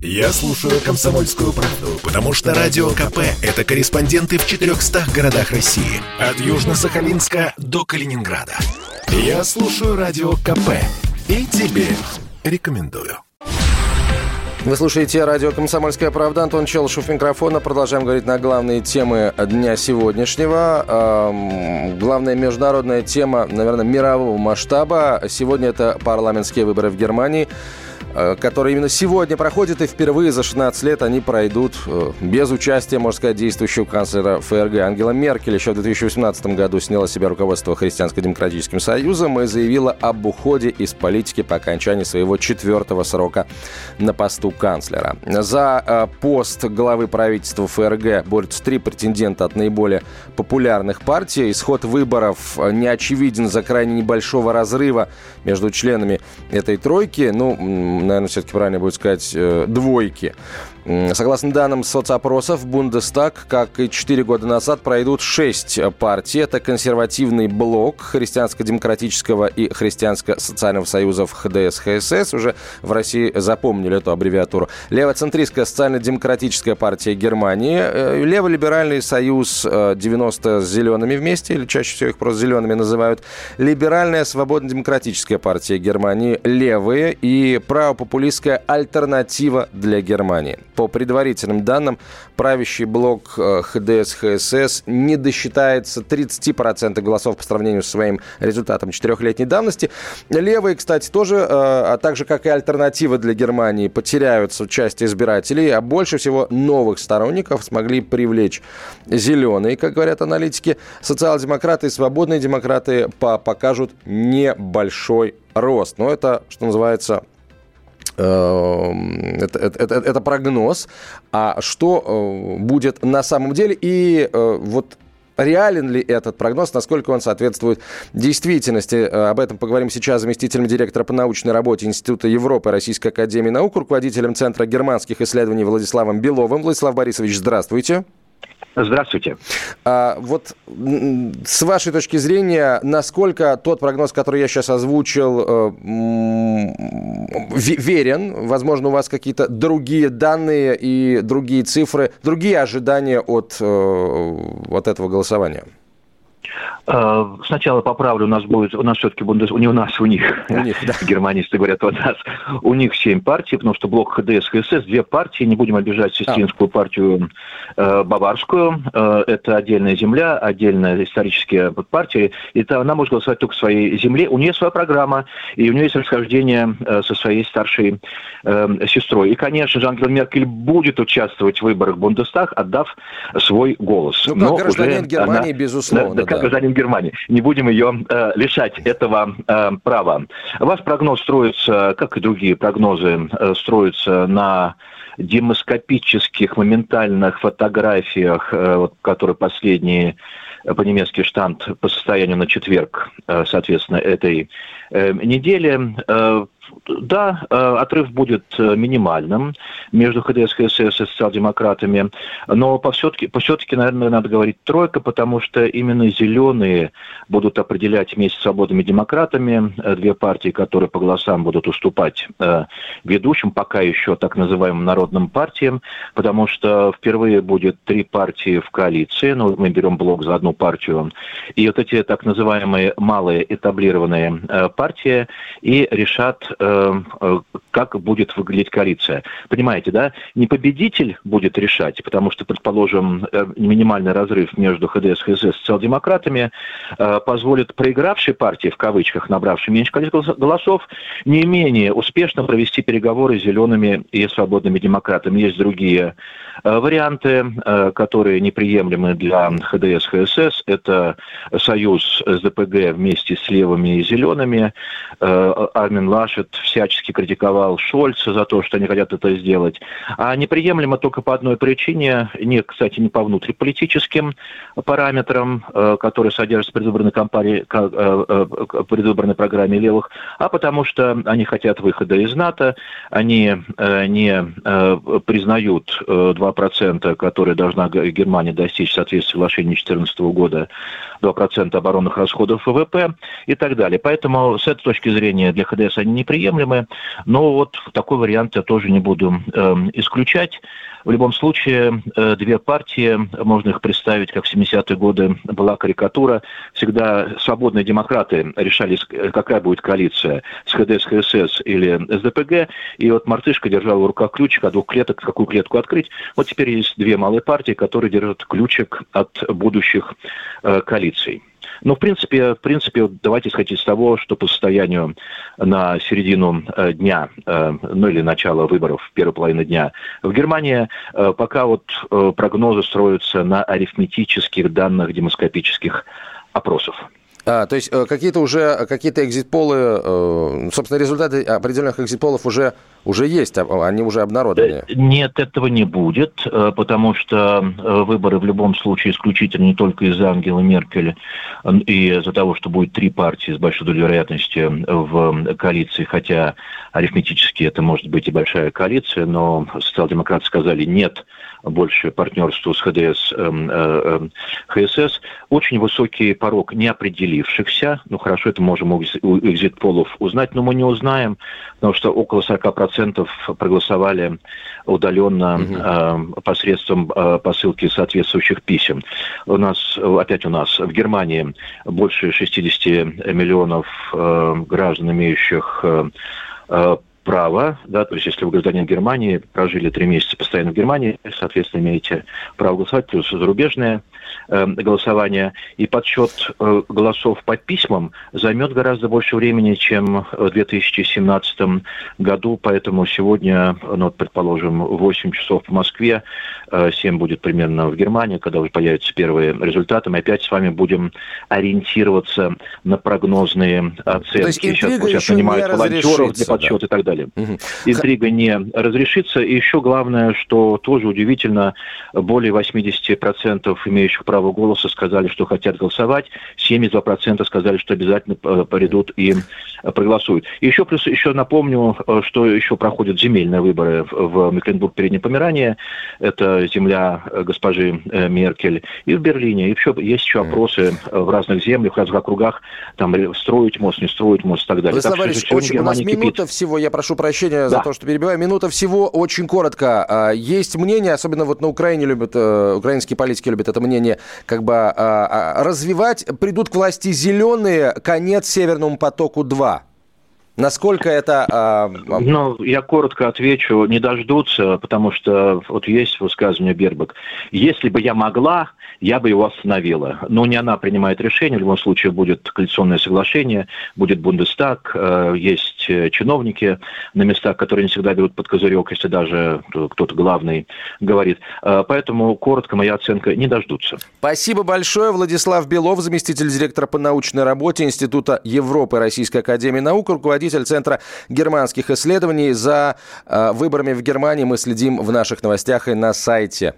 Я слушаю «Комсомольскую правду», потому что «Радио КП» — это корреспонденты в 400 городах России. От Южно-Сахалинска до Калининграда. Я слушаю «Радио КП» и тебе рекомендую. Вы слушаете радио «Комсомольская правда». Антон Челышев микрофона. Продолжаем говорить на главные темы дня сегодняшнего. Эм, главная международная тема, наверное, мирового масштаба. Сегодня это парламентские выборы в Германии. Э, которые именно сегодня проходят, и впервые за 16 лет они пройдут э, без участия, можно сказать, действующего канцлера ФРГ. Ангела Меркель еще в 2018 году сняла себя руководство Христианско-демократическим союзом и заявила об уходе из политики по окончании своего четвертого срока на посту канцлера. За э, пост главы правительства ФРГ борются три претендента от наиболее популярных партий. Исход выборов не очевиден за крайне небольшого разрыва между членами этой тройки. Ну, наверное, все-таки правильно будет сказать, э, двойки. Согласно данным соцопросов, Бундестаг, как и 4 года назад, пройдут 6 партий. Это консервативный блок Христианско-демократического и Христианско-социального союзов ХДС-ХСС. Уже в России запомнили эту аббревиатуру. Левоцентристская социально-демократическая партия Германии. Э, Леволиберальный союз 90 э, с зелеными вместе, или чаще всего их просто зелеными называют. Либеральная свободно-демократическая партия Германии. Левые и правопопулистская альтернатива для Германии. По предварительным данным, правящий блок э, ХДС-ХСС не досчитается 30% голосов по сравнению с своим результатом четырехлетней давности. Левые, кстати, тоже, э, а также как и альтернатива для Германии, потеряются часть избирателей, а больше всего новых сторонников смогли привлечь зеленые, как говорят аналитики. Социал-демократы и свободные демократы покажут небольшой рост. Но это, что называется, это, это, это прогноз. А что э, будет на самом деле? И э, вот реален ли этот прогноз, насколько он соответствует действительности. Э, об этом поговорим сейчас с заместителем директора по научной работе Института Европы Российской Академии Наук, руководителем Центра германских исследований Владиславом Беловым. Владислав Борисович, здравствуйте. Здравствуйте. А, вот с вашей точки зрения, насколько тот прогноз, который я сейчас озвучил, э, верен? Возможно, у вас какие-то другие данные и другие цифры, другие ожидания от, э, от этого голосования? Э, сначала поправлю, у нас будет, у нас все-таки Бундес, не у нас, у них. У них, да. Германисты говорят у нас. У них семь партий, потому что блок ХДС, ХСС, две партии, не будем обижать сестринскую а. партию э, баварскую. Э, это отдельная земля, отдельная исторические партии. И это она может голосовать только в своей земле. У нее своя программа, и у нее есть расхождение э, со своей старшей э, сестрой. И, конечно же, Ангела Меркель будет участвовать в выборах в Бундестаг, отдав свой голос. Ну, как Но гражданин Германии, она, безусловно. Да, да, как гражданин Германии. Не будем ее э, лишать этого э, права. Ваш прогноз строится, как и другие прогнозы, э, строится на демоскопических моментальных фотографиях, э, вот, которые последние э, по-немецки штант по состоянию на четверг, э, соответственно, этой недели. Да, э, отрыв будет э, минимальным между ХДС, ХСС и социал-демократами, но все-таки, все-таки, наверное, надо говорить тройка, потому что именно зеленые будут определять вместе с свободными демократами э, две партии, которые по голосам будут уступать ведущим, пока еще так называемым народным партиям, потому что впервые будет три партии в коалиции, ну, мы берем блок за одну партию, и вот эти так называемые малые этаблированные партии и решат как будет выглядеть коалиция. Понимаете, да? Не победитель будет решать, потому что, предположим, э, минимальный разрыв между ХДС, ХСС и социал-демократами позволит проигравшей партии, в кавычках, набравшей меньше количество голосов, не менее успешно провести переговоры с зелеными и свободными демократами. Есть другие варианты, которые неприемлемы для ХДС, ХСС. Это союз с ДПГ вместе с левыми и зелеными. Армин Лашет Шольц всячески критиковал Шольца за то, что они хотят это сделать. А неприемлемо только по одной причине, не, кстати, не по внутриполитическим параметрам, э, которые содержатся в предвыборной, кампании, э, э, предвыборной программе левых, а потому что они хотят выхода из НАТО, они не признают 2%, которые должна Германия достичь в соответствии с соглашением 2014 года, 2% оборонных расходов ВВП и так далее. Поэтому с этой точки зрения для ХДС они не неприемлемы, но вот такой вариант я тоже не буду э, исключать. В любом случае, э, две партии, можно их представить, как в 70-е годы была карикатура. Всегда свободные демократы решали, какая будет коалиция с ХДС, ХСС или СДПГ. И вот Мартышка держал в руках ключик от двух клеток, какую клетку открыть. Вот теперь есть две малые партии, которые держат ключик от будущих э, коалиций. Ну, в принципе, в принципе, давайте исходить из того, что по состоянию на середину э, дня, э, ну или начало выборов, первой половины дня, в Германии э, пока вот прогнозы строятся на арифметических данных демоскопических опросов. А, то есть какие-то уже какие-то экзит-полы, собственно, результаты определенных экзит-полов уже уже есть, а, они уже обнародованы? Э, нет, этого не будет, э, потому что э, выборы в любом случае исключительно не только из-за Ангела Меркель и из-за того, что будет три партии с большой долей вероятности в коалиции, хотя арифметически это может быть и большая коалиция, но социал-демократы сказали нет больше партнерству с ХДС, ХСС. Очень высокий порог неопределившихся. Ну, хорошо, это можем у экзит-полов узнать, но мы не узнаем, потому что около 40% процентов проголосовали удаленно угу. посредством э, посылки соответствующих писем. У нас, опять у нас, в Германии больше 60 миллионов э, граждан, имеющих право, да, то есть если вы гражданин Германии, прожили три месяца постоянно в Германии, соответственно, имеете право голосовать, плюс зарубежное э, голосование, и подсчет э, голосов по письмам займет гораздо больше времени, чем в 2017 году, поэтому сегодня, ну, предположим, 8 часов в Москве, э, 7 будет примерно в Германии, когда уже появятся первые результаты, мы опять с вами будем ориентироваться на прогнозные оценки. То есть сейчас, сейчас нанимают волонтеров для подсчета да. и так далее далее. Угу. Интрига не разрешится. И еще главное, что тоже удивительно, более 80% имеющих право голоса сказали, что хотят голосовать, 72% сказали, что обязательно придут и проголосуют. И еще плюс еще напомню, что еще проходят земельные выборы в Мекленбург Передней Померании. Это земля госпожи э, Меркель. И в Берлине. И еще, есть еще опросы в разных землях, в разных округах. Там строить мост, не строить мост и так далее. Владислав так, очень, у нас минута всего, я прошу прощения да. за то, что перебиваю. Минута всего, очень коротко. А, есть мнение, особенно вот на Украине любят, э, украинские политики любят это мнение, как бы а, а, развивать. Придут к власти зеленые, конец Северному потоку-2. Насколько это... Ну, я коротко отвечу, не дождутся, потому что вот есть высказывание Бербак. Если бы я могла, я бы его остановила. Но не она принимает решение, в любом случае будет коалиционное соглашение, будет Бундестаг, э, есть чиновники на местах, которые не всегда берут под козырек, если даже кто-то главный говорит. Э, поэтому, коротко, моя оценка, не дождутся. Спасибо большое. Владислав Белов, заместитель директора по научной работе Института Европы Российской Академии Наук, руководитель Центра германских исследований. За выборами в Германии мы следим в наших новостях и на сайте